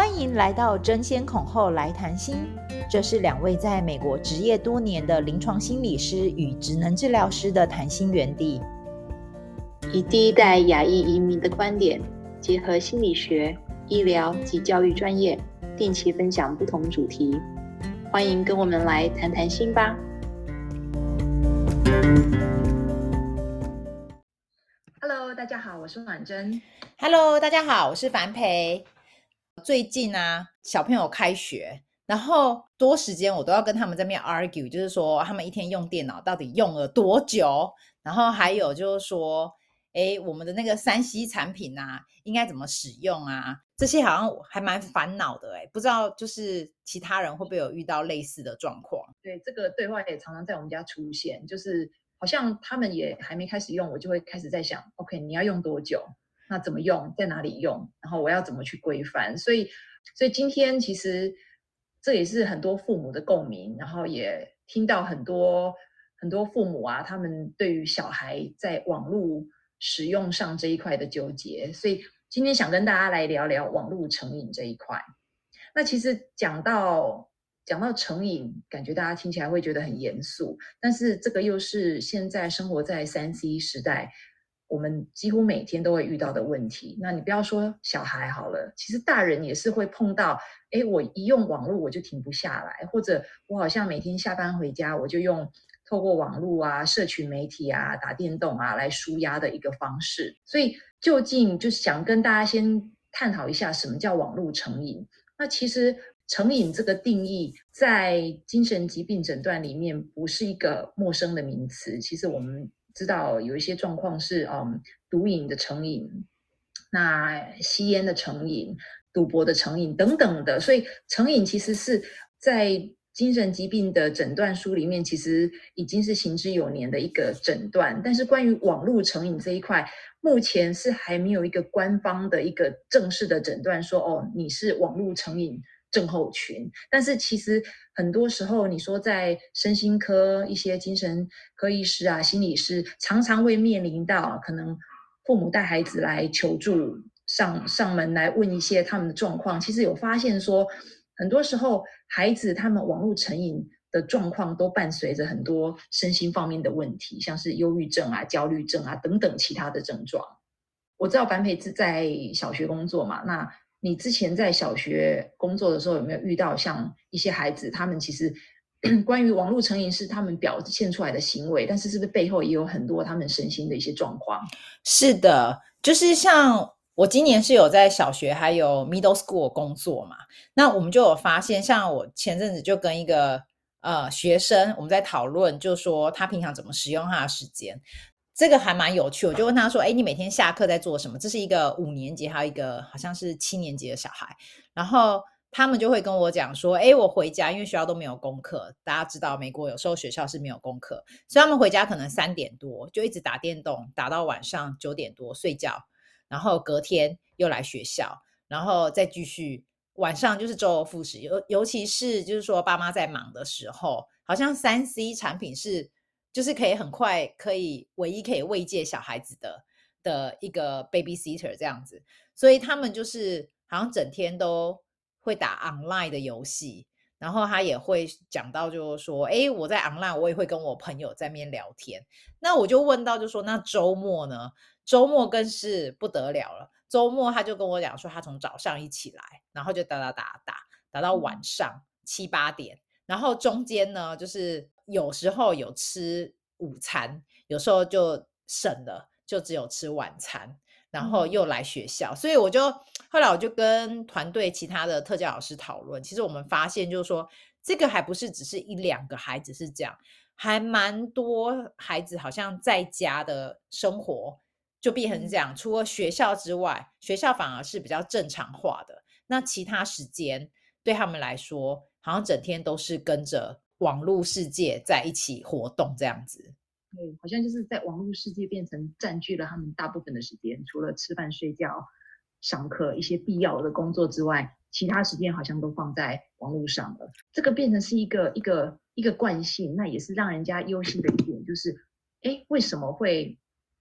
欢迎来到争先恐后来谈心，这是两位在美国执业多年的临床心理师与职能治疗师的谈心园地，以第一代亚裔移民的观点，结合心理学、医疗及教育专业，定期分享不同主题。欢迎跟我们来谈谈心吧。Hello，大家好，我是婉珍。Hello，大家好，我是樊培。最近啊，小朋友开学，然后多时间我都要跟他们在那边 argue，就是说他们一天用电脑到底用了多久，然后还有就是说，哎，我们的那个三 C 产品啊，应该怎么使用啊？这些好像还蛮烦恼的哎，不知道就是其他人会不会有遇到类似的状况？对，这个对话也常常在我们家出现，就是好像他们也还没开始用，我就会开始在想，OK，你要用多久？那怎么用，在哪里用？然后我要怎么去规范？所以，所以今天其实这也是很多父母的共鸣，然后也听到很多很多父母啊，他们对于小孩在网络使用上这一块的纠结。所以今天想跟大家来聊聊网络成瘾这一块。那其实讲到讲到成瘾，感觉大家听起来会觉得很严肃，但是这个又是现在生活在三 C 时代。我们几乎每天都会遇到的问题。那你不要说小孩好了，其实大人也是会碰到。诶，我一用网络我就停不下来，或者我好像每天下班回家我就用透过网络啊、社群媒体啊、打电动啊来舒压的一个方式。所以，究竟就是想跟大家先探讨一下什么叫网络成瘾。那其实成瘾这个定义在精神疾病诊断里面不是一个陌生的名词。其实我们。知道有一些状况是，嗯，毒瘾的成瘾，那吸烟的成瘾，赌博的成瘾等等的，所以成瘾其实是在精神疾病的诊断书里面，其实已经是行之有年的一个诊断。但是关于网络成瘾这一块，目前是还没有一个官方的一个正式的诊断，说哦，你是网络成瘾症候群，但是其实很多时候，你说在身心科一些精神科医师啊、心理师，常常会面临到可能父母带孩子来求助，上上门来问一些他们的状况。其实有发现说，很多时候孩子他们网络成瘾的状况都伴随着很多身心方面的问题，像是忧郁症啊、焦虑症啊等等其他的症状。我知道樊培志在小学工作嘛，那。你之前在小学工作的时候，有没有遇到像一些孩子，他们其实 关于网络成瘾是他们表现出来的行为，但是是不是背后也有很多他们身心的一些状况？是的，就是像我今年是有在小学还有 middle school 工作嘛，那我们就有发现，像我前阵子就跟一个呃学生我们在讨论，就说他平常怎么使用他的时间。这个还蛮有趣，我就问他说：“哎，你每天下课在做什么？”这是一个五年级，还有一个好像是七年级的小孩。然后他们就会跟我讲说：“哎，我回家，因为学校都没有功课。大家知道，美国有时候学校是没有功课，所以他们回家可能三点多就一直打电动，打到晚上九点多睡觉，然后隔天又来学校，然后再继续晚上就是周而复始。尤尤其是就是说爸妈在忙的时候，好像三 C 产品是。就是可以很快可以唯一可以慰藉小孩子的的一个 babysitter 这样子，所以他们就是好像整天都会打 online 的游戏，然后他也会讲到就是说，哎，我在 online 我也会跟我朋友在面聊天。那我就问到就说，那周末呢？周末更是不得了了。周末他就跟我讲说，他从早上一起来，然后就打打打打打到晚上七八点，然后中间呢就是。有时候有吃午餐，有时候就省了，就只有吃晚餐，然后又来学校。所以我就后来我就跟团队其他的特教老师讨论，其实我们发现就是说，这个还不是只是一两个孩子是这样，还蛮多孩子好像在家的生活就变成这样，除了学校之外，学校反而是比较正常化的，那其他时间对他们来说，好像整天都是跟着。网络世界在一起活动这样子，对，好像就是在网络世界变成占据了他们大部分的时间，除了吃饭、睡觉、上课一些必要的工作之外，其他时间好像都放在网络上了。这个变成是一个一个一个惯性，那也是让人家忧心的一点，就是，哎，为什么会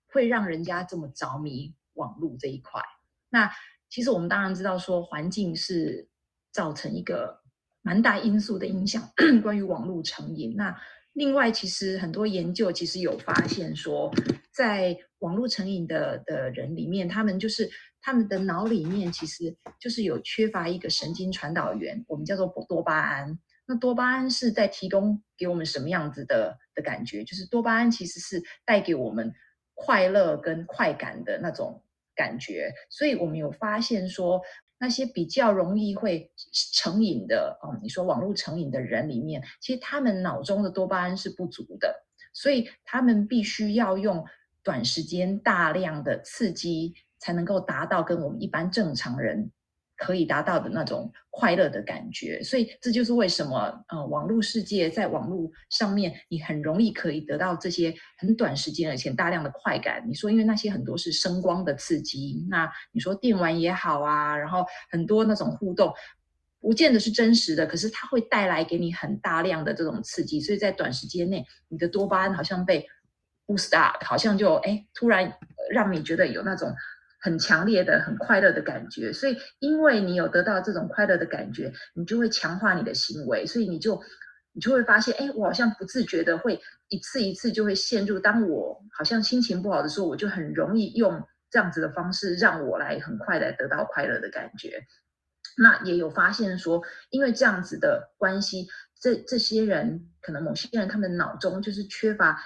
会让人家这么着迷网络这一块？那其实我们当然知道说，环境是造成一个蛮大因素的影响。关于网络成瘾，那另外其实很多研究其实有发现说，在网络成瘾的的人里面，他们就是他们的脑里面其实就是有缺乏一个神经传导源，我们叫做多巴胺。那多巴胺是在提供给我们什么样子的的感觉？就是多巴胺其实是带给我们快乐跟快感的那种感觉。所以我们有发现说，那些比较容易会成瘾的，哦，你说网络成瘾的人里面，其实他们脑中的多巴胺是不足的，所以他们必须要用短时间大量的刺激，才能够达到跟我们一般正常人。可以达到的那种快乐的感觉，所以这就是为什么，呃，网络世界在网络上面，你很容易可以得到这些很短时间而且大量的快感。你说，因为那些很多是声光的刺激，那你说电玩也好啊，然后很多那种互动，不见得是真实的，可是它会带来给你很大量的这种刺激，所以在短时间内，你的多巴胺好像被 boost up，好像就哎突然让你觉得有那种。很强烈的、很快乐的感觉，所以因为你有得到这种快乐的感觉，你就会强化你的行为，所以你就你就会发现，哎，我好像不自觉的会一次一次就会陷入，当我好像心情不好的时候，我就很容易用这样子的方式让我来很快的得到快乐的感觉。那也有发现说，因为这样子的关系，这这些人可能某些人他们脑中就是缺乏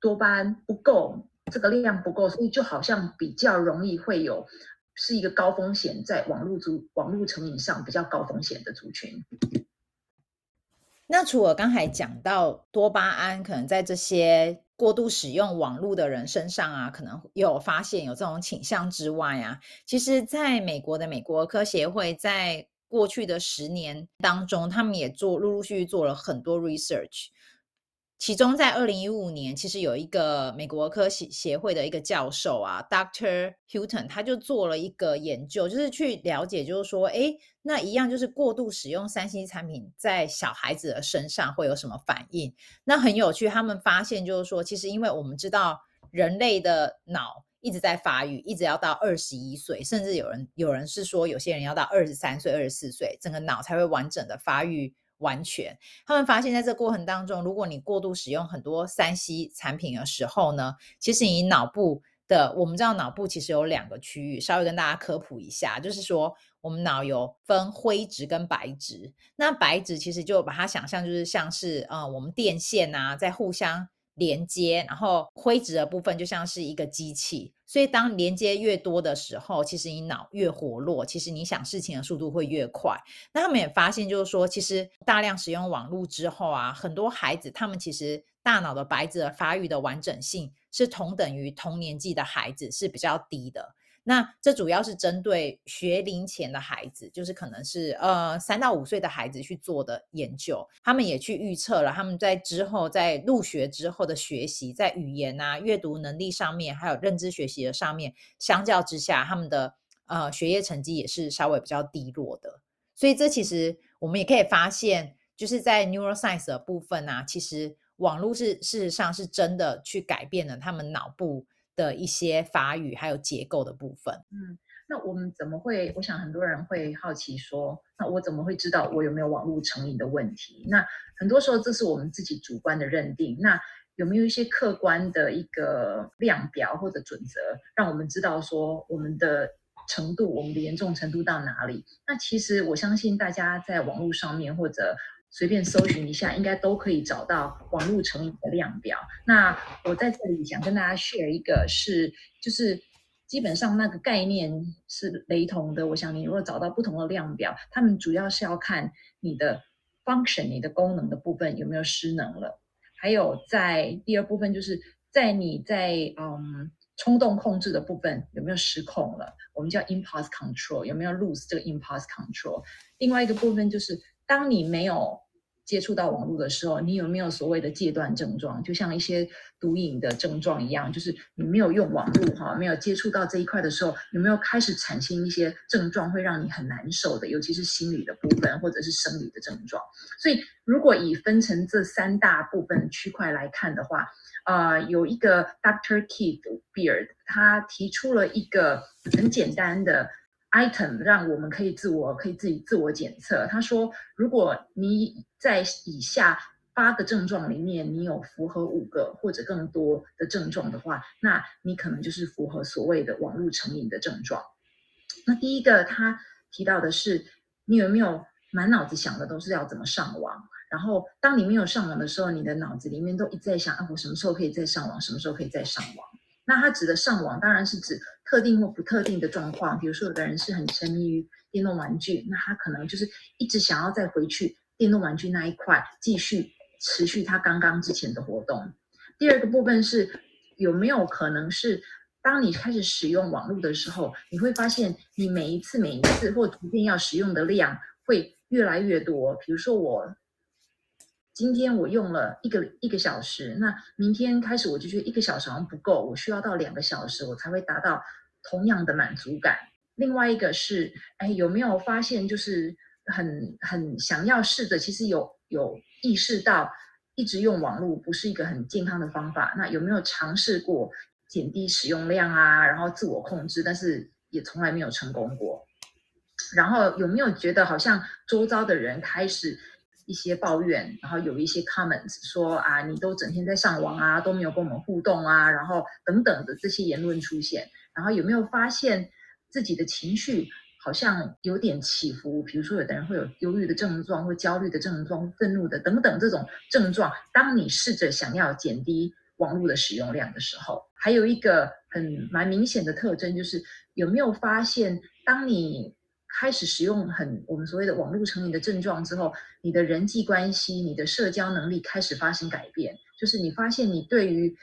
多巴胺不够。这个力量不够，所以就好像比较容易会有是一个高风险，在网络族网络成瘾上比较高风险的族群。那除了刚才讲到多巴胺可能在这些过度使用网络的人身上啊，可能有发现有这种倾向之外啊，其实在美国的美国科协会在过去的十年当中，他们也做陆陆续续做了很多 research。其中，在二零一五年，其实有一个美国科协协会的一个教授啊，Dr. Hutton，他就做了一个研究，就是去了解，就是说，诶，那一样就是过度使用三 C 产品在小孩子的身上会有什么反应？那很有趣，他们发现就是说，其实因为我们知道人类的脑一直在发育，一直要到二十一岁，甚至有人有人是说，有些人要到二十三岁、二十四岁，整个脑才会完整的发育。完全，他们发现，在这过程当中，如果你过度使用很多三 C 产品的时候呢，其实你脑部的，我们知道脑部其实有两个区域，稍微跟大家科普一下，就是说我们脑有分灰质跟白质，那白质其实就把它想象就是像是呃我们电线啊在互相。连接，然后灰质的部分就像是一个机器，所以当连接越多的时候，其实你脑越活络，其实你想事情的速度会越快。那他们也发现，就是说，其实大量使用网络之后啊，很多孩子他们其实大脑的白质的发育的完整性是同等于同年纪的孩子是比较低的。那这主要是针对学龄前的孩子，就是可能是呃三到五岁的孩子去做的研究。他们也去预测了他们在之后在入学之后的学习，在语言啊、阅读能力上面，还有认知学习的上面，相较之下，他们的呃学业成绩也是稍微比较低落的。所以这其实我们也可以发现，就是在 neuroscience 的部分啊，其实网络是事实上是真的去改变了他们脑部。的一些法语还有结构的部分，嗯，那我们怎么会？我想很多人会好奇说，那我怎么会知道我有没有网络成瘾的问题？那很多时候这是我们自己主观的认定。那有没有一些客观的一个量表或者准则，让我们知道说我们的程度、我们的严重程度到哪里？那其实我相信大家在网络上面或者。随便搜寻一下，应该都可以找到网络成瘾的量表。那我在这里想跟大家 share 一个是，就是基本上那个概念是雷同的。我想你如果找到不同的量表，他们主要是要看你的 function，你的功能的部分有没有失能了。还有在第二部分，就是在你在嗯冲动控制的部分有没有失控了，我们叫 impulse control，有没有 lose 这个 impulse control。另外一个部分就是。当你没有接触到网络的时候，你有没有所谓的戒断症状？就像一些毒瘾的症状一样，就是你没有用网络哈，没有接触到这一块的时候，有没有开始产生一些症状会让你很难受的？尤其是心理的部分或者是生理的症状。所以，如果以分成这三大部分区块来看的话，呃，有一个 Dr. Keith Beard，他提出了一个很简单的 item 让我们可以自我可以自己自我检测。他说，如果你在以下八个症状里面，你有符合五个或者更多的症状的话，那你可能就是符合所谓的网络成瘾的症状。那第一个他提到的是，你有没有满脑子想的都是要怎么上网？然后当你没有上网的时候，你的脑子里面都一直在想啊，我什么时候可以再上网？什么时候可以再上网？那他指的上网，当然是指特定或不特定的状况。比如说，有的人是很沉迷于电动玩具，那他可能就是一直想要再回去电动玩具那一块继续。持续它刚刚之前的活动。第二个部分是有没有可能是，当你开始使用网络的时候，你会发现你每一次每一次或图片要使用的量会越来越多。比如说我今天我用了一个一个小时，那明天开始我就觉得一个小时好像不够，我需要到两个小时我才会达到同样的满足感。另外一个是，哎，有没有发现就是很很想要试着，其实有有。意识到一直用网络不是一个很健康的方法，那有没有尝试过减低使用量啊？然后自我控制，但是也从来没有成功过。然后有没有觉得好像周遭的人开始一些抱怨，然后有一些 comments 说啊，你都整天在上网啊，都没有跟我们互动啊，然后等等的这些言论出现。然后有没有发现自己的情绪？好像有点起伏，比如说有的人会有忧郁的症状，或焦虑的症状，愤怒的等等这种症状。当你试着想要减低网络的使用量的时候，还有一个很蛮明显的特征，就是有没有发现，当你开始使用很我们所谓的网络成瘾的症状之后，你的人际关系、你的社交能力开始发生改变，就是你发现你对于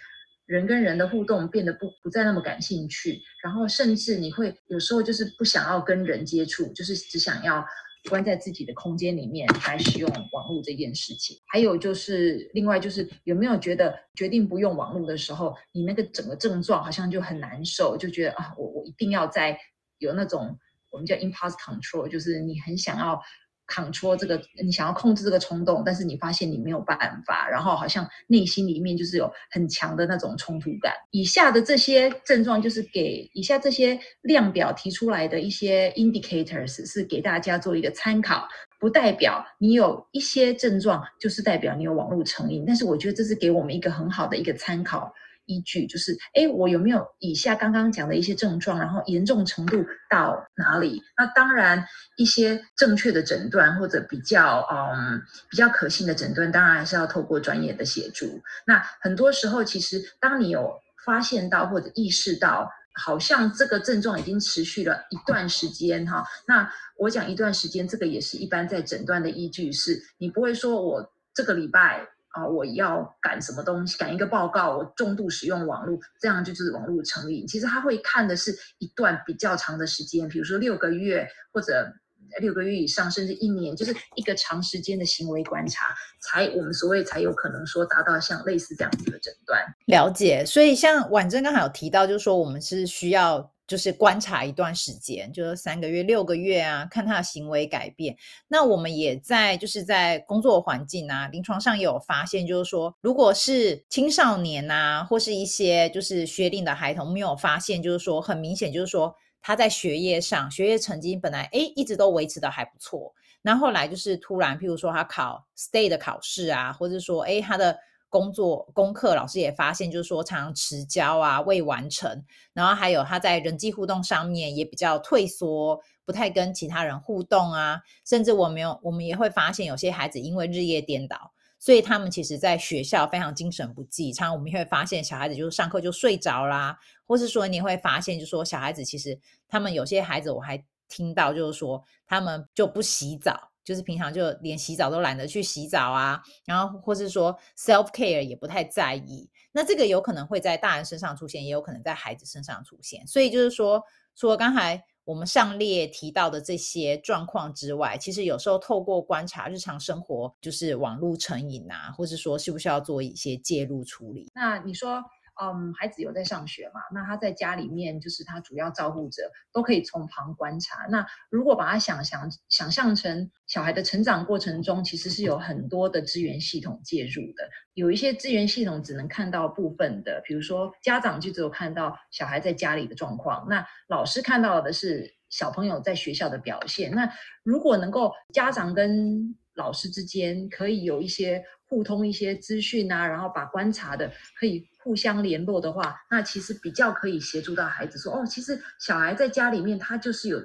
人跟人的互动变得不不再那么感兴趣，然后甚至你会有时候就是不想要跟人接触，就是只想要关在自己的空间里面来使用网络这件事情。还有就是另外就是有没有觉得决定不用网络的时候，你那个整个症状好像就很难受，就觉得啊，我我一定要在有那种我们叫 impulse control，就是你很想要。Control 这个，你想要控制这个冲动，但是你发现你没有办法，然后好像内心里面就是有很强的那种冲突感。以下的这些症状就是给以下这些量表提出来的一些 indicators，是给大家做一个参考，不代表你有一些症状就是代表你有网络成瘾，但是我觉得这是给我们一个很好的一个参考。依据就是，哎，我有没有以下刚刚讲的一些症状？然后严重程度到哪里？那当然，一些正确的诊断或者比较嗯比较可信的诊断，当然还是要透过专业的协助。那很多时候，其实当你有发现到或者意识到，好像这个症状已经持续了一段时间哈，那我讲一段时间，这个也是一般在诊断的依据是，你不会说我这个礼拜。啊，我要赶什么东西？赶一个报告，我重度使用网络，这样就是网络成瘾。其实他会看的是一段比较长的时间，比如说六个月或者六个月以上，甚至一年，就是一个长时间的行为观察，才我们所谓才有可能说达到像类似这样子的诊断。了解，所以像婉珍刚才有提到，就是说我们是需要。就是观察一段时间，就是三个月、六个月啊，看他的行为改变。那我们也在就是在工作环境啊、临床上有发现，就是说，如果是青少年啊，或是一些就是学龄的孩童，没有发现，就是说很明显，就是说他在学业上学业成绩本来诶一直都维持的还不错，然后后来就是突然，譬如说他考 state 的考试啊，或者说诶他的。工作功课，老师也发现，就是说常常迟交啊，未完成。然后还有他在人际互动上面也比较退缩，不太跟其他人互动啊。甚至我们有，我们也会发现有些孩子因为日夜颠倒，所以他们其实在学校非常精神不济。常常我们也会发现小孩子就是上课就睡着啦，或是说你会发现，就是说小孩子其实他们有些孩子我还听到就是说他们就不洗澡。就是平常就连洗澡都懒得去洗澡啊，然后或是说 self care 也不太在意，那这个有可能会在大人身上出现，也有可能在孩子身上出现。所以就是说，除了刚才我们上列提到的这些状况之外，其实有时候透过观察日常生活，就是网络成瘾啊，或是说需不需要做一些介入处理？那你说？嗯，孩子有在上学嘛？那他在家里面就是他主要照顾者，都可以从旁观察。那如果把他想想想象成小孩的成长过程中，其实是有很多的资源系统介入的。有一些资源系统只能看到部分的，比如说家长就只有看到小孩在家里的状况，那老师看到的是小朋友在学校的表现。那如果能够家长跟老师之间可以有一些互通一些资讯啊，然后把观察的可以互相联络的话，那其实比较可以协助到孩子说，哦，其实小孩在家里面他就是有，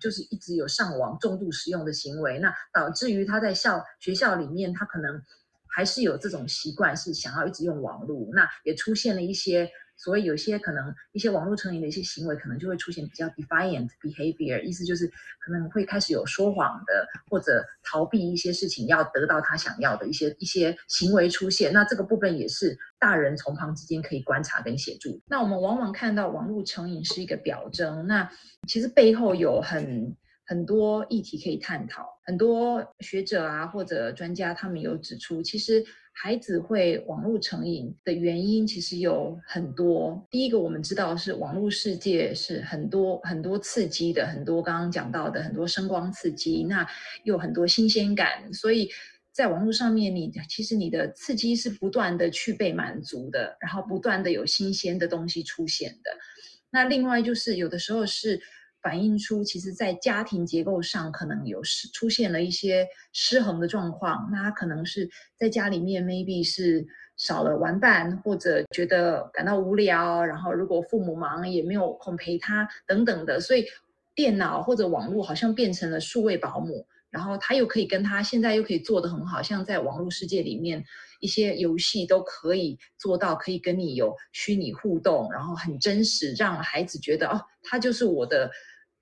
就是一直有上网重度使用的行为，那导致于他在校学校里面他可能还是有这种习惯，是想要一直用网络，那也出现了一些。所以有些可能一些网络成瘾的一些行为，可能就会出现比较 defiant behavior，意思就是可能会开始有说谎的或者逃避一些事情，要得到他想要的一些一些行为出现。那这个部分也是大人从旁之间可以观察跟协助。那我们往往看到网络成瘾是一个表征，那其实背后有很很多议题可以探讨。很多学者啊或者专家他们有指出，其实。孩子会网络成瘾的原因其实有很多。第一个，我们知道是网络世界是很多很多刺激的，很多刚刚讲到的很多声光刺激，那又有很多新鲜感，所以在网络上面，你其实你的刺激是不断的去被满足的，然后不断的有新鲜的东西出现的。那另外就是有的时候是。反映出，其实，在家庭结构上可能有失出现了一些失衡的状况。那他可能是在家里面，maybe 是少了玩伴，或者觉得感到无聊。然后，如果父母忙，也没有空陪他等等的。所以，电脑或者网络好像变成了数位保姆。然后，他又可以跟他现在又可以做得很好，像在网络世界里面，一些游戏都可以做到，可以跟你有虚拟互动，然后很真实，让孩子觉得哦，他就是我的。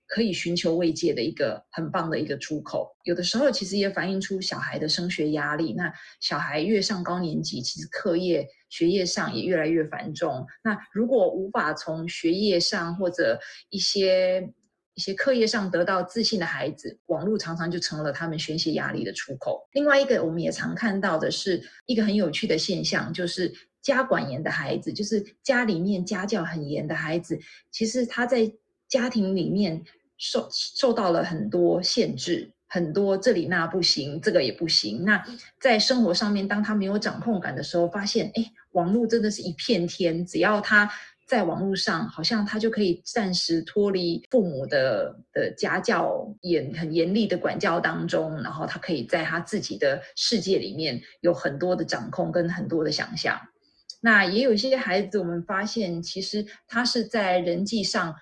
可以寻求慰藉的一个很棒的一个出口，有的时候其实也反映出小孩的升学压力。那小孩越上高年级，其实课业学业上也越来越繁重。那如果无法从学业上或者一些一些课业上得到自信的孩子，网络常常就成了他们宣泄压力的出口。另外一个我们也常看到的是一个很有趣的现象，就是家管严的孩子，就是家里面家教很严的孩子，其实他在家庭里面。受受到了很多限制，很多这里那不行，这个也不行。那在生活上面，当他没有掌控感的时候，发现，哎，网络真的是一片天。只要他在网络上，好像他就可以暂时脱离父母的的家教严很严厉的管教当中，然后他可以在他自己的世界里面有很多的掌控跟很多的想象。那也有一些孩子，我们发现，其实他是在人际上。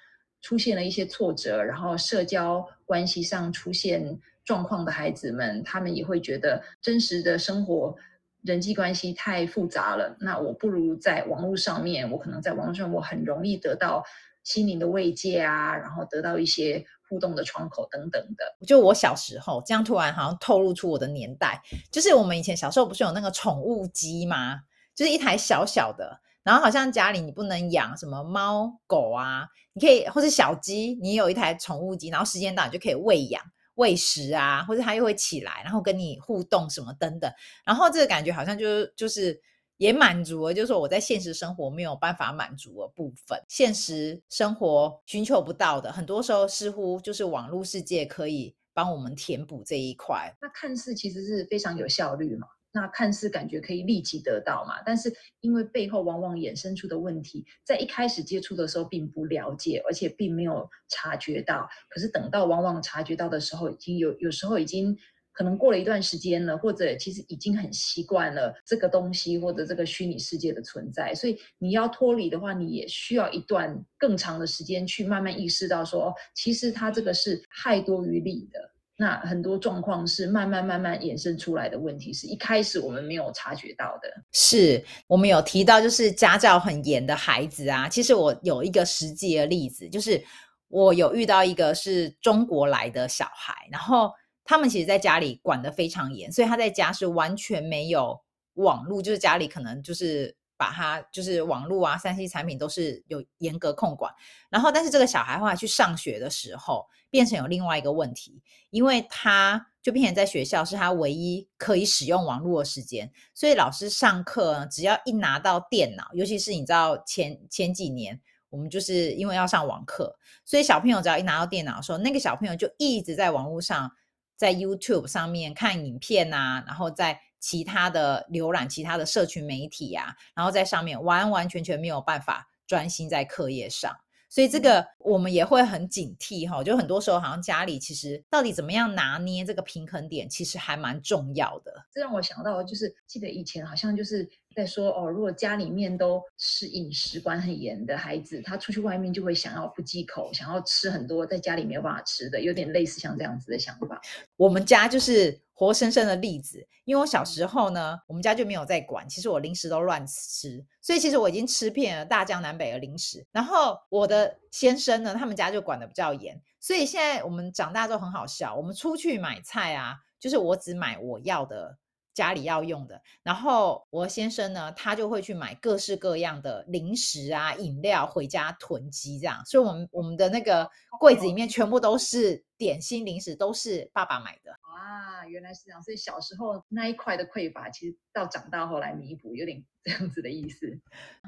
出现了一些挫折，然后社交关系上出现状况的孩子们，他们也会觉得真实的生活人际关系太复杂了。那我不如在网络上面，我可能在网络上我很容易得到心灵的慰藉啊，然后得到一些互动的窗口等等的。就我小时候，这样突然好像透露出我的年代，就是我们以前小时候不是有那个宠物机吗？就是一台小小的。然后好像家里你不能养什么猫狗啊，你可以或是小鸡，你有一台宠物机，然后时间到你就可以喂养喂食啊，或者它又会起来，然后跟你互动什么等等。然后这个感觉好像就是就是也满足了，就是说我在现实生活没有办法满足的部分，现实生活寻求不到的，很多时候似乎就是网络世界可以帮我们填补这一块。那看似其实是非常有效率嘛。那看似感觉可以立即得到嘛，但是因为背后往往衍生出的问题，在一开始接触的时候并不了解，而且并没有察觉到。可是等到往往察觉到的时候，已经有有时候已经可能过了一段时间了，或者其实已经很习惯了这个东西或者这个虚拟世界的存在。所以你要脱离的话，你也需要一段更长的时间去慢慢意识到说，哦，其实它这个是害多于利的。那很多状况是慢慢慢慢衍生出来的问题，是一开始我们没有察觉到的。是我们有提到，就是家教很严的孩子啊。其实我有一个实际的例子，就是我有遇到一个是中国来的小孩，然后他们其实在家里管得非常严，所以他在家是完全没有网络，就是家里可能就是。把他就是网络啊、三 C 产品都是有严格控管，然后但是这个小孩后来去上学的时候，变成有另外一个问题，因为他就变成在学校是他唯一可以使用网络的时间，所以老师上课只要一拿到电脑，尤其是你知道前前几年我们就是因为要上网课，所以小朋友只要一拿到电脑的时候，那个小朋友就一直在网络上，在 YouTube 上面看影片啊，然后在。其他的浏览其他的社群媒体啊，然后在上面完完全全没有办法专心在课业上，所以这个我们也会很警惕哈。就很多时候，好像家里其实到底怎么样拿捏这个平衡点，其实还蛮重要的。这让我想到，就是记得以前好像就是。在说哦，如果家里面都是饮食管很严的孩子，他出去外面就会想要不忌口，想要吃很多在家里没有办法吃的，有点类似像这样子的想法。我们家就是活生生的例子，因为我小时候呢，我们家就没有在管，其实我零食都乱吃，所以其实我已经吃遍了大江南北的零食。然后我的先生呢，他们家就管得比较严，所以现在我们长大之后很好笑，我们出去买菜啊，就是我只买我要的。家里要用的，然后我先生呢，他就会去买各式各样的零食啊、饮料回家囤积，这样。所以，我们我们的那个柜子里面全部都是点心零食，都是爸爸买的。啊，原来是这样。所以小时候那一块的匮乏，其实到长大后来弥补，有点这样子的意思。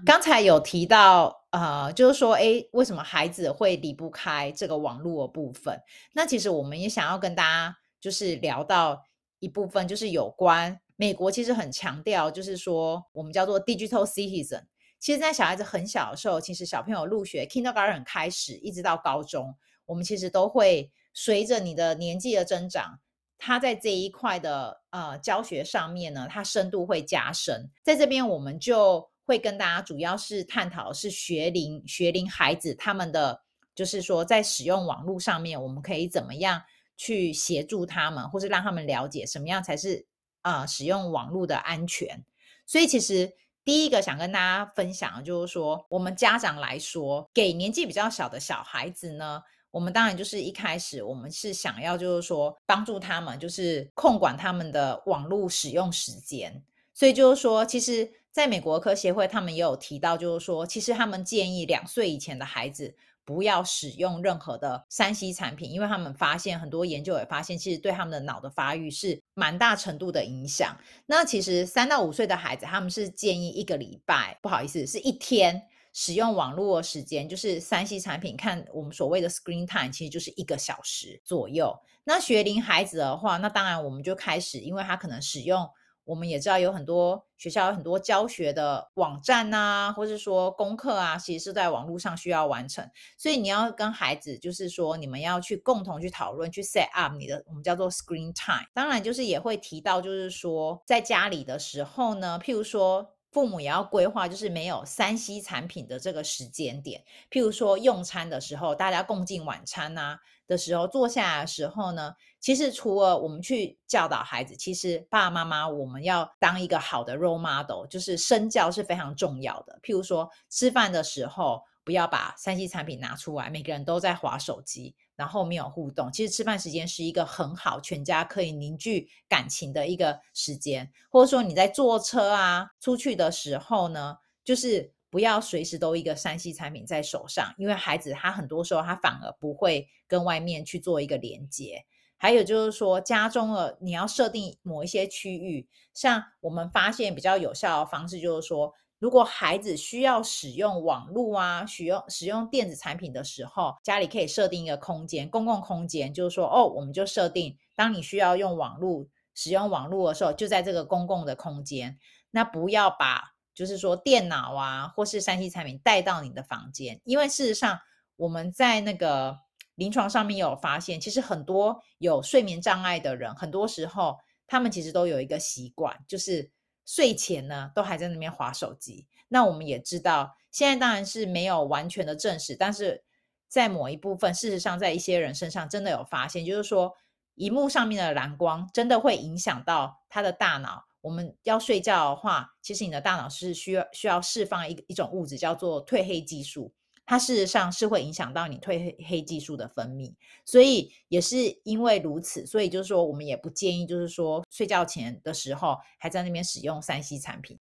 刚才有提到，呃，就是说，诶，为什么孩子会离不开这个网络的部分？那其实我们也想要跟大家就是聊到。一部分就是有关美国，其实很强调，就是说我们叫做 digital citizen。其实，在小孩子很小的时候，其实小朋友入学 kindergarten 开始，一直到高中，我们其实都会随着你的年纪的增长，他在这一块的呃教学上面呢，它深度会加深。在这边，我们就会跟大家主要是探讨是学龄学龄孩子他们的，就是说在使用网络上面，我们可以怎么样。去协助他们，或是让他们了解什么样才是啊、使用网络的安全。所以，其实第一个想跟大家分享的就是说，我们家长来说，给年纪比较小的小孩子呢，我们当然就是一开始我们是想要就是说帮助他们，就是控管他们的网络使用时间。所以就是说，其实在美国科协会他们也有提到，就是说，其实他们建议两岁以前的孩子。不要使用任何的三 C 产品，因为他们发现很多研究也发现，其实对他们的脑的发育是蛮大程度的影响。那其实三到五岁的孩子，他们是建议一个礼拜，不好意思，是一天使用网络的时间，就是三 C 产品，看我们所谓的 screen time，其实就是一个小时左右。那学龄孩子的话，那当然我们就开始，因为他可能使用。我们也知道有很多学校有很多教学的网站啊，或者说功课啊，其实是在网络上需要完成。所以你要跟孩子，就是说你们要去共同去讨论，去 set up 你的我们叫做 screen time。当然，就是也会提到，就是说在家里的时候呢，譬如说父母也要规划，就是没有三 C 产品的这个时间点。譬如说用餐的时候，大家共进晚餐啊。的时候，坐下来的时候呢，其实除了我们去教导孩子，其实爸爸妈妈我们要当一个好的 role model，就是身教是非常重要的。譬如说吃饭的时候，不要把三 C 产品拿出来，每个人都在滑手机，然后没有互动。其实吃饭时间是一个很好全家可以凝聚感情的一个时间，或者说你在坐车啊出去的时候呢，就是。不要随时都一个三 C 产品在手上，因为孩子他很多时候他反而不会跟外面去做一个连接。还有就是说，家中的你要设定某一些区域，像我们发现比较有效的方式就是说，如果孩子需要使用网络啊，使用使用电子产品的时候，家里可以设定一个空间，公共空间，就是说哦，我们就设定，当你需要用网络使用网络的时候，就在这个公共的空间，那不要把。就是说，电脑啊，或是三 C 产品带到你的房间，因为事实上我们在那个临床上面有发现，其实很多有睡眠障碍的人，很多时候他们其实都有一个习惯，就是睡前呢都还在那边滑手机。那我们也知道，现在当然是没有完全的证实，但是在某一部分，事实上在一些人身上真的有发现，就是说，荧幕上面的蓝光真的会影响到他的大脑。我们要睡觉的话，其实你的大脑是需要需要释放一一种物质，叫做褪黑激素。它事实上是会影响到你褪黑黑激素的分泌，所以也是因为如此，所以就是说，我们也不建议，就是说睡觉前的时候还在那边使用三 C 产品。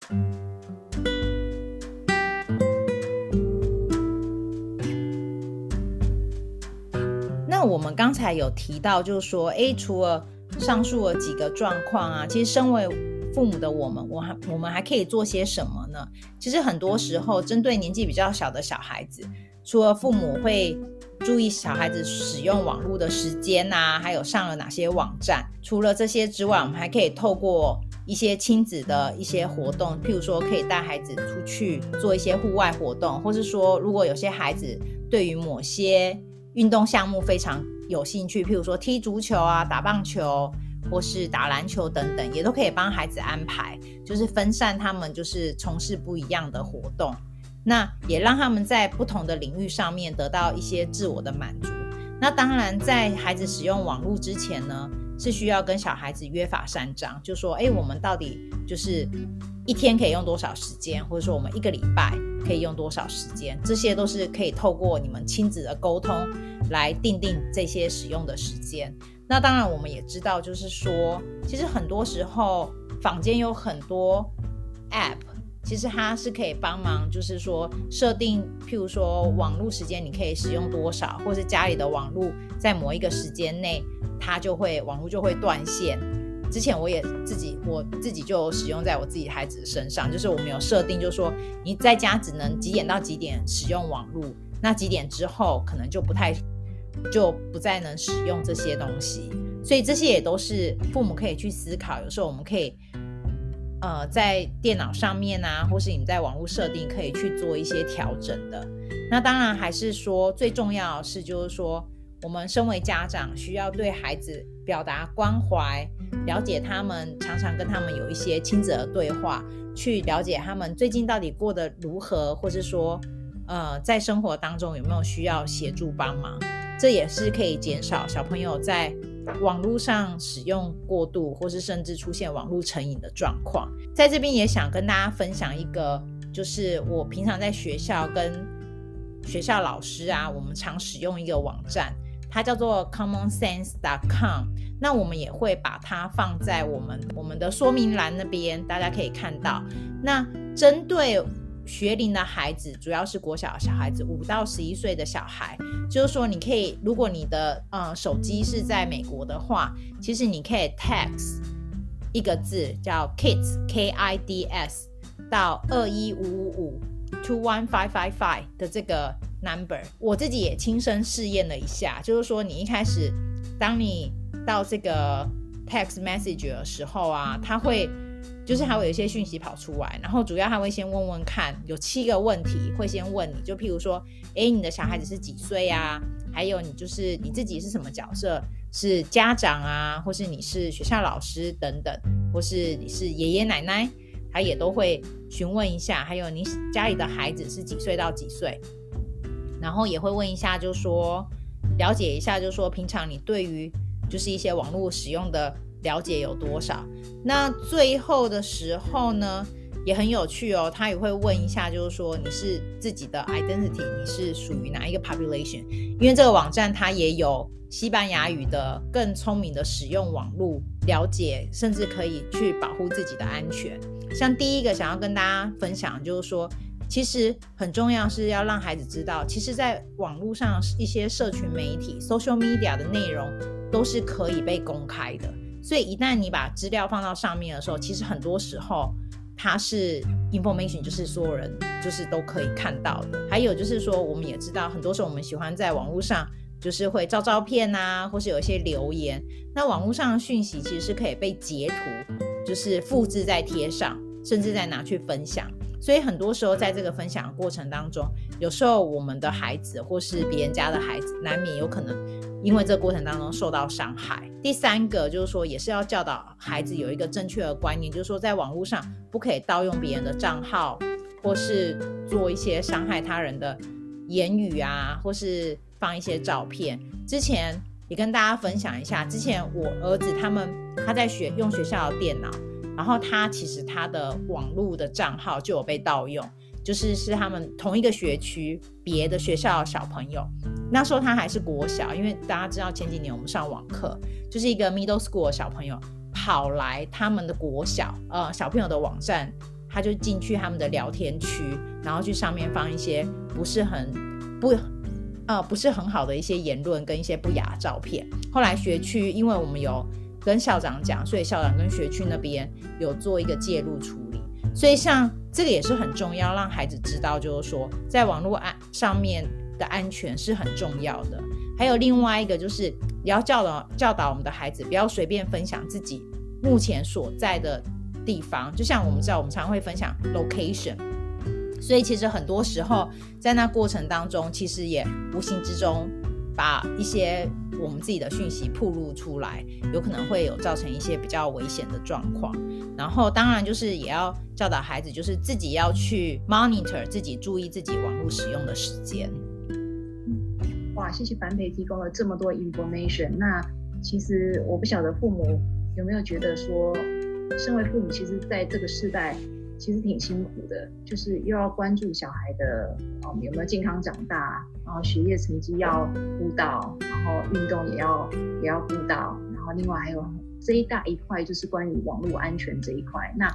那我们刚才有提到，就是说，诶，除了上述的几个状况啊，其实身为父母的我们，我还我们还可以做些什么呢？其实很多时候，针对年纪比较小的小孩子，除了父母会注意小孩子使用网络的时间呐、啊，还有上了哪些网站，除了这些之外，我们还可以透过一些亲子的一些活动，譬如说可以带孩子出去做一些户外活动，或是说如果有些孩子对于某些运动项目非常有兴趣，譬如说踢足球啊、打棒球或是打篮球等等，也都可以帮孩子安排，就是分散他们就是从事不一样的活动，那也让他们在不同的领域上面得到一些自我的满足。那当然，在孩子使用网络之前呢，是需要跟小孩子约法三章，就说，哎，我们到底就是一天可以用多少时间，或者说我们一个礼拜可以用多少时间，这些都是可以透过你们亲子的沟通来定定这些使用的时间。那当然，我们也知道，就是说，其实很多时候坊间有很多 App。其实它是可以帮忙，就是说设定，譬如说网络时间你可以使用多少，或是家里的网络在某一个时间内，它就会网络就会断线。之前我也自己我自己就使用在我自己孩子身上，就是我们有设定，就是说你在家只能几点到几点使用网络，那几点之后可能就不太就不再能使用这些东西。所以这些也都是父母可以去思考，有时候我们可以。呃，在电脑上面啊，或是你们在网络设定，可以去做一些调整的。那当然还是说，最重要的是，就是说，我们身为家长，需要对孩子表达关怀，了解他们，常常跟他们有一些亲子的对话，去了解他们最近到底过得如何，或是说，呃，在生活当中有没有需要协助帮忙。这也是可以减少小朋友在。网络上使用过度，或是甚至出现网络成瘾的状况，在这边也想跟大家分享一个，就是我平常在学校跟学校老师啊，我们常使用一个网站，它叫做 commonsense.com。那我们也会把它放在我们我们的说明栏那边，大家可以看到。那针对学龄的孩子主要是国小小孩子，五到十一岁的小孩，就是说你可以，如果你的呃手机是在美国的话，其实你可以 text 一个字叫 kids k i d s 到二一五五五 two one five five five 的这个 number，我自己也亲身试验了一下，就是说你一开始当你到这个 text message 的时候啊，它会。就是还会有一些讯息跑出来，然后主要他会先问问看，有七个问题会先问你，就譬如说，哎，你的小孩子是几岁啊？还有你就是你自己是什么角色？是家长啊，或是你是学校老师等等，或是你是爷爷奶奶，他也都会询问一下。还有你家里的孩子是几岁到几岁？然后也会问一下，就说了解一下，就说平常你对于就是一些网络使用的。了解有多少？那最后的时候呢，也很有趣哦。他也会问一下，就是说你是自己的 identity，你是属于哪一个 population？因为这个网站它也有西班牙语的，更聪明的使用网络了解，甚至可以去保护自己的安全。像第一个想要跟大家分享，就是说，其实很重要是要让孩子知道，其实在网络上一些社群媒体 （social media） 的内容都是可以被公开的。所以一旦你把资料放到上面的时候，其实很多时候它是 information，就是所有人就是都可以看到的。还有就是说，我们也知道，很多时候我们喜欢在网络上就是会照照片啊，或是有一些留言。那网络上的讯息其实是可以被截图，就是复制再贴上，甚至再拿去分享。所以很多时候在这个分享的过程当中，有时候我们的孩子或是别人家的孩子，难免有可能。因为这过程当中受到伤害。第三个就是说，也是要教导孩子有一个正确的观念，就是说，在网络上不可以盗用别人的账号，或是做一些伤害他人的言语啊，或是放一些照片。之前也跟大家分享一下，之前我儿子他们他在学用学校的电脑，然后他其实他的网络的账号就有被盗用。就是是他们同一个学区别的学校的小朋友，那时候他还是国小，因为大家知道前几年我们上网课，就是一个 middle school 的小朋友跑来他们的国小，呃，小朋友的网站，他就进去他们的聊天区，然后去上面放一些不是很不，呃，不是很好的一些言论跟一些不雅照片。后来学区因为我们有跟校长讲，所以校长跟学区那边有做一个介入处。所以像这个也是很重要，让孩子知道，就是说在网络安上面的安全是很重要的。还有另外一个就是，也要教导教导我们的孩子，不要随便分享自己目前所在的地方，就像我们知道，我们常会分享 location，所以其实很多时候在那过程当中，其实也无形之中把一些我们自己的讯息暴露出来，有可能会有造成一些比较危险的状况。然后当然就是也要教导孩子，就是自己要去 monitor 自己，注意自己网络使用的时间。哇，谢谢凡培提供了这么多 information。那其实我不晓得父母有没有觉得说，身为父母，其实在这个时代其实挺辛苦的，就是又要关注小孩的哦有没有健康长大，然后学业成绩要辅导，然后运动也要也要辅导，然后另外还有这一大一块就是关于网络安全这一块。那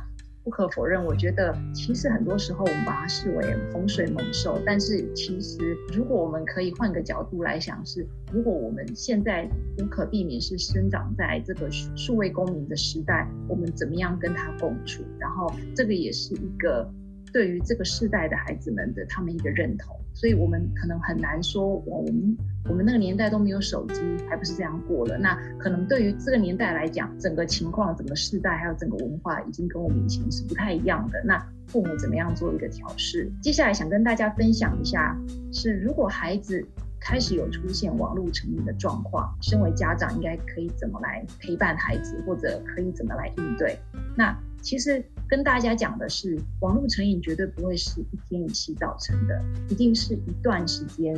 不可否认，我觉得其实很多时候我们把它视为洪水猛兽，但是其实如果我们可以换个角度来想是，如果我们现在无可避免是生长在这个数位公民的时代，我们怎么样跟他共处？然后这个也是一个对于这个世代的孩子们的他们一个认同。所以，我们可能很难说，我们我们那个年代都没有手机，还不是这样过了。那可能对于这个年代来讲，整个情况、整个世代还有整个文化，已经跟我们以前是不太一样的。那父母怎么样做一个调试？接下来想跟大家分享一下，是如果孩子开始有出现网络成瘾的状况，身为家长应该可以怎么来陪伴孩子，或者可以怎么来应对？那其实。跟大家讲的是，网络成瘾绝对不会是一天一夕造成的，一定是一段时间，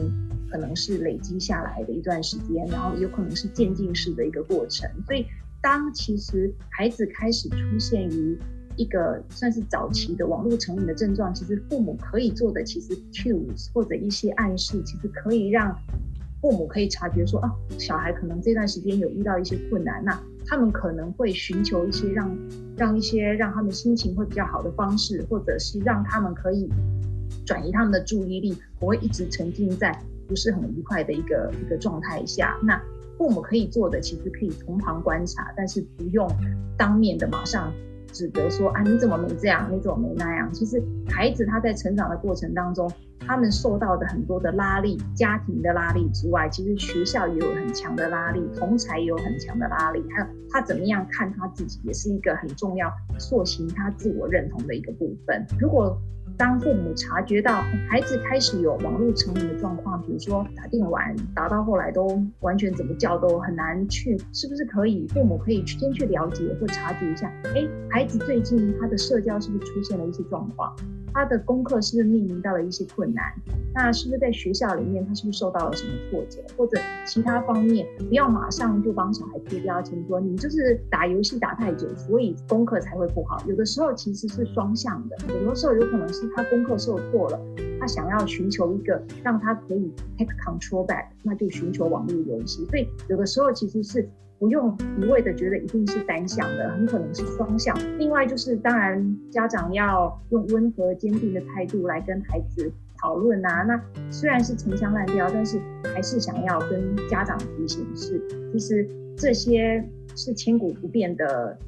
可能是累积下来的一段时间，然后有可能是渐进式的一个过程。所以，当其实孩子开始出现于一个算是早期的网络成瘾的症状，其实父母可以做的，其实 cues 或者一些暗示，其实可以让父母可以察觉说，啊，小孩可能这段时间有遇到一些困难，那。他们可能会寻求一些让让一些让他们心情会比较好的方式，或者是让他们可以转移他们的注意力，不会一直沉浸在不是很愉快的一个一个状态下。那父母可以做的，其实可以从旁观察，但是不用当面的马上指责说啊，你怎么没这样，你怎么没那样。其实孩子他在成长的过程当中。他们受到的很多的拉力，家庭的拉力之外，其实学校也有很强的拉力，同才也有很强的拉力，还有他怎么样看他自己，也是一个很重要塑形他自我认同的一个部分。如果当父母察觉到孩子开始有网络成瘾的状况，比如说打电玩打到后来都完全怎么叫都很难去，是不是可以？父母可以先去了解或察觉一下，哎，孩子最近他的社交是不是出现了一些状况？他的功课是不是面临到了一些困难？那是不是在学校里面他是不是受到了什么挫折，或者其他方面？不要马上就帮小孩贴标签说你就是打游戏打太久，所以功课才会不好。有的时候其实是双向的，有的时候有可能是他功课受挫了，他想要寻求一个让他可以 take control back，那就寻求网络游戏。所以有的时候其实是。不用一味的觉得一定是单向的，很可能是双向。另外就是，当然家长要用温和坚定的态度来跟孩子讨论啊。那虽然是陈腔滥调，但是还是想要跟家长提醒是，其实这些是千古不变的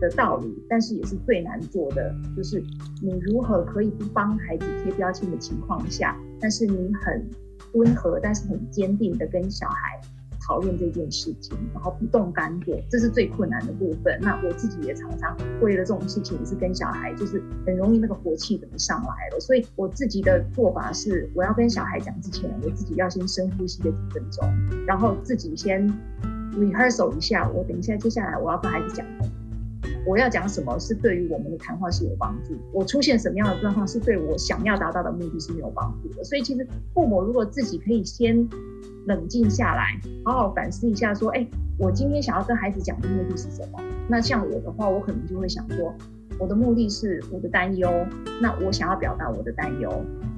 的道理，但是也是最难做的。就是你如何可以不帮孩子贴标签的情况下，但是你很温和，但是很坚定的跟小孩。讨论这件事情，然后不动干戈，这是最困难的部分。那我自己也常常为了这种事情，也是跟小孩，就是很容易那个火气怎么上来了。所以我自己的做法是，我要跟小孩讲之前，我自己要先深呼吸个几分钟，然后自己先 rehearsal 一下。我等一下接下来我要跟孩子讲，我要讲什么是对于我们的谈话是有帮助。我出现什么样的状况是对我想要达到的目的是没有帮助的。所以其实父母如果自己可以先。冷静下来，好好反思一下，说：“哎，我今天想要跟孩子讲的目的是什么？”那像我的话，我可能就会想说：“我的目的是我的担忧，那我想要表达我的担忧，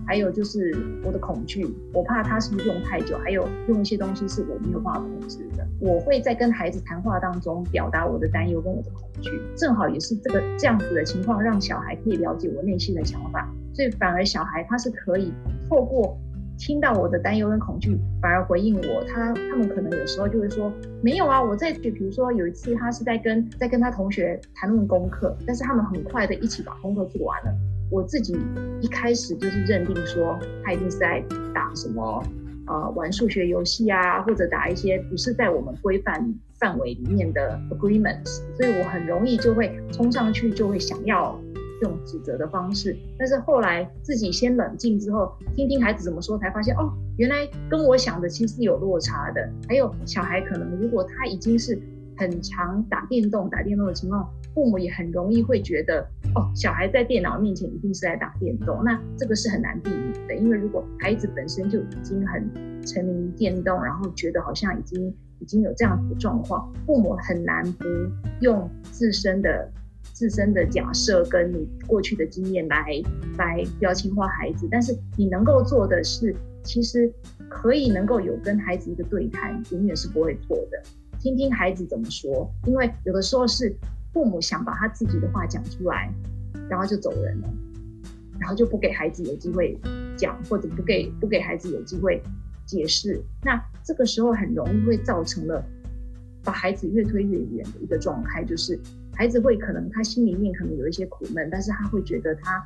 还有就是我的恐惧，我怕他是不是用太久，还有用一些东西是我没有办法控制的。我会在跟孩子谈话当中表达我的担忧跟我的恐惧，正好也是这个这样子的情况，让小孩可以了解我内心的想法，所以反而小孩他是可以透过。”听到我的担忧跟恐惧，反而回应我。他他们可能有时候就会说，没有啊，我在就比如说有一次他是在跟在跟他同学谈论功课，但是他们很快的一起把功课做完了。我自己一开始就是认定说他一定是在打什么呃玩数学游戏啊，或者打一些不是在我们规范范围里面的 agreements，所以我很容易就会冲上去，就会想要用指责的方式。但是后来自己先冷静之后，听听孩子怎么说，才发现哦，原来跟我想的其实是有落差的。还有小孩可能如果他已经是很常打电动、打电动的情况。父母也很容易会觉得，哦，小孩在电脑面前一定是在打电动，那这个是很难避免的。因为如果孩子本身就已经很沉迷电动，然后觉得好像已经已经有这样子的状况，父母很难不用自身的自身的假设跟你过去的经验来来标签化孩子。但是你能够做的是，其实可以能够有跟孩子一个对谈，永远是不会错的。听听孩子怎么说，因为有的时候是。父母想把他自己的话讲出来，然后就走人了，然后就不给孩子有机会讲，或者不给不给孩子有机会解释。那这个时候很容易会造成了把孩子越推越远的一个状态，就是孩子会可能他心里面可能有一些苦闷，但是他会觉得他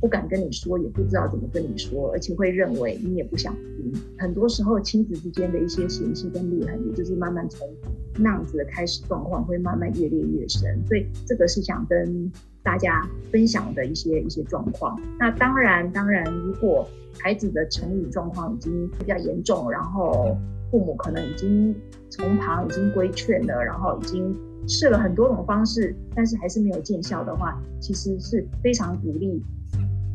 不敢跟你说，也不知道怎么跟你说，而且会认为你也不想听。很多时候亲子之间的一些嫌隙跟裂痕，也就是慢慢从。那样子的开始状况会慢慢越裂越深，所以这个是想跟大家分享的一些一些状况。那当然，当然，如果孩子的成瘾状况已经比较严重，然后父母可能已经从旁已经规劝了，然后已经试了很多种方式，但是还是没有见效的话，其实是非常鼓励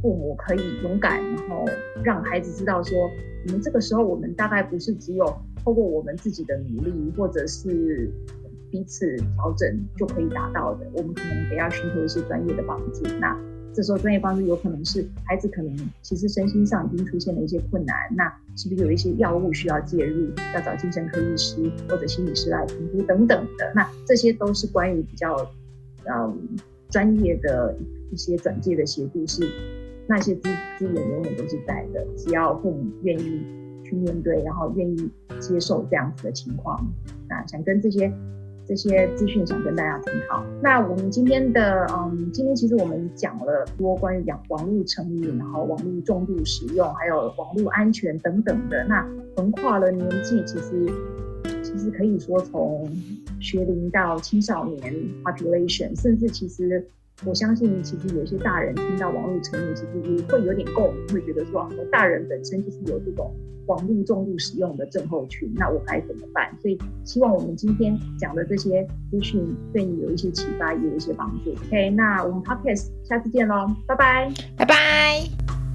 父母可以勇敢，然后让孩子知道说，我们这个时候我们大概不是只有。透过我们自己的努力，或者是彼此调整就可以达到的。我们可能得要寻求一些专业的帮助。那这时候专业帮助有可能是孩子可能其实身心上已经出现了一些困难，那是不是有一些药物需要介入，要找精神科医师或者心理师来评估等等的。那这些都是关于比较嗯专业的一些转介的协助，是那些资资源永远都是在的，只要父母愿意。去面对，然后愿意接受这样子的情况，那想跟这些这些资讯想跟大家探讨。那我们今天的嗯，今天其实我们讲了多关于养网络成瘾，然后网络重度使用，还有网络安全等等的。那横跨了年纪，其实其实可以说从学龄到青少年 population，甚至其实。我相信，其实有些大人听到网络成瘾，其实也会有点共鸣，会觉得说，大人本身就是有这种网络重度使用的症候群，那我该怎么办？所以，希望我们今天讲的这些资讯对你有一些启发，也有一些帮助。OK，那我们 Podcast 下次见喽，拜拜，拜拜。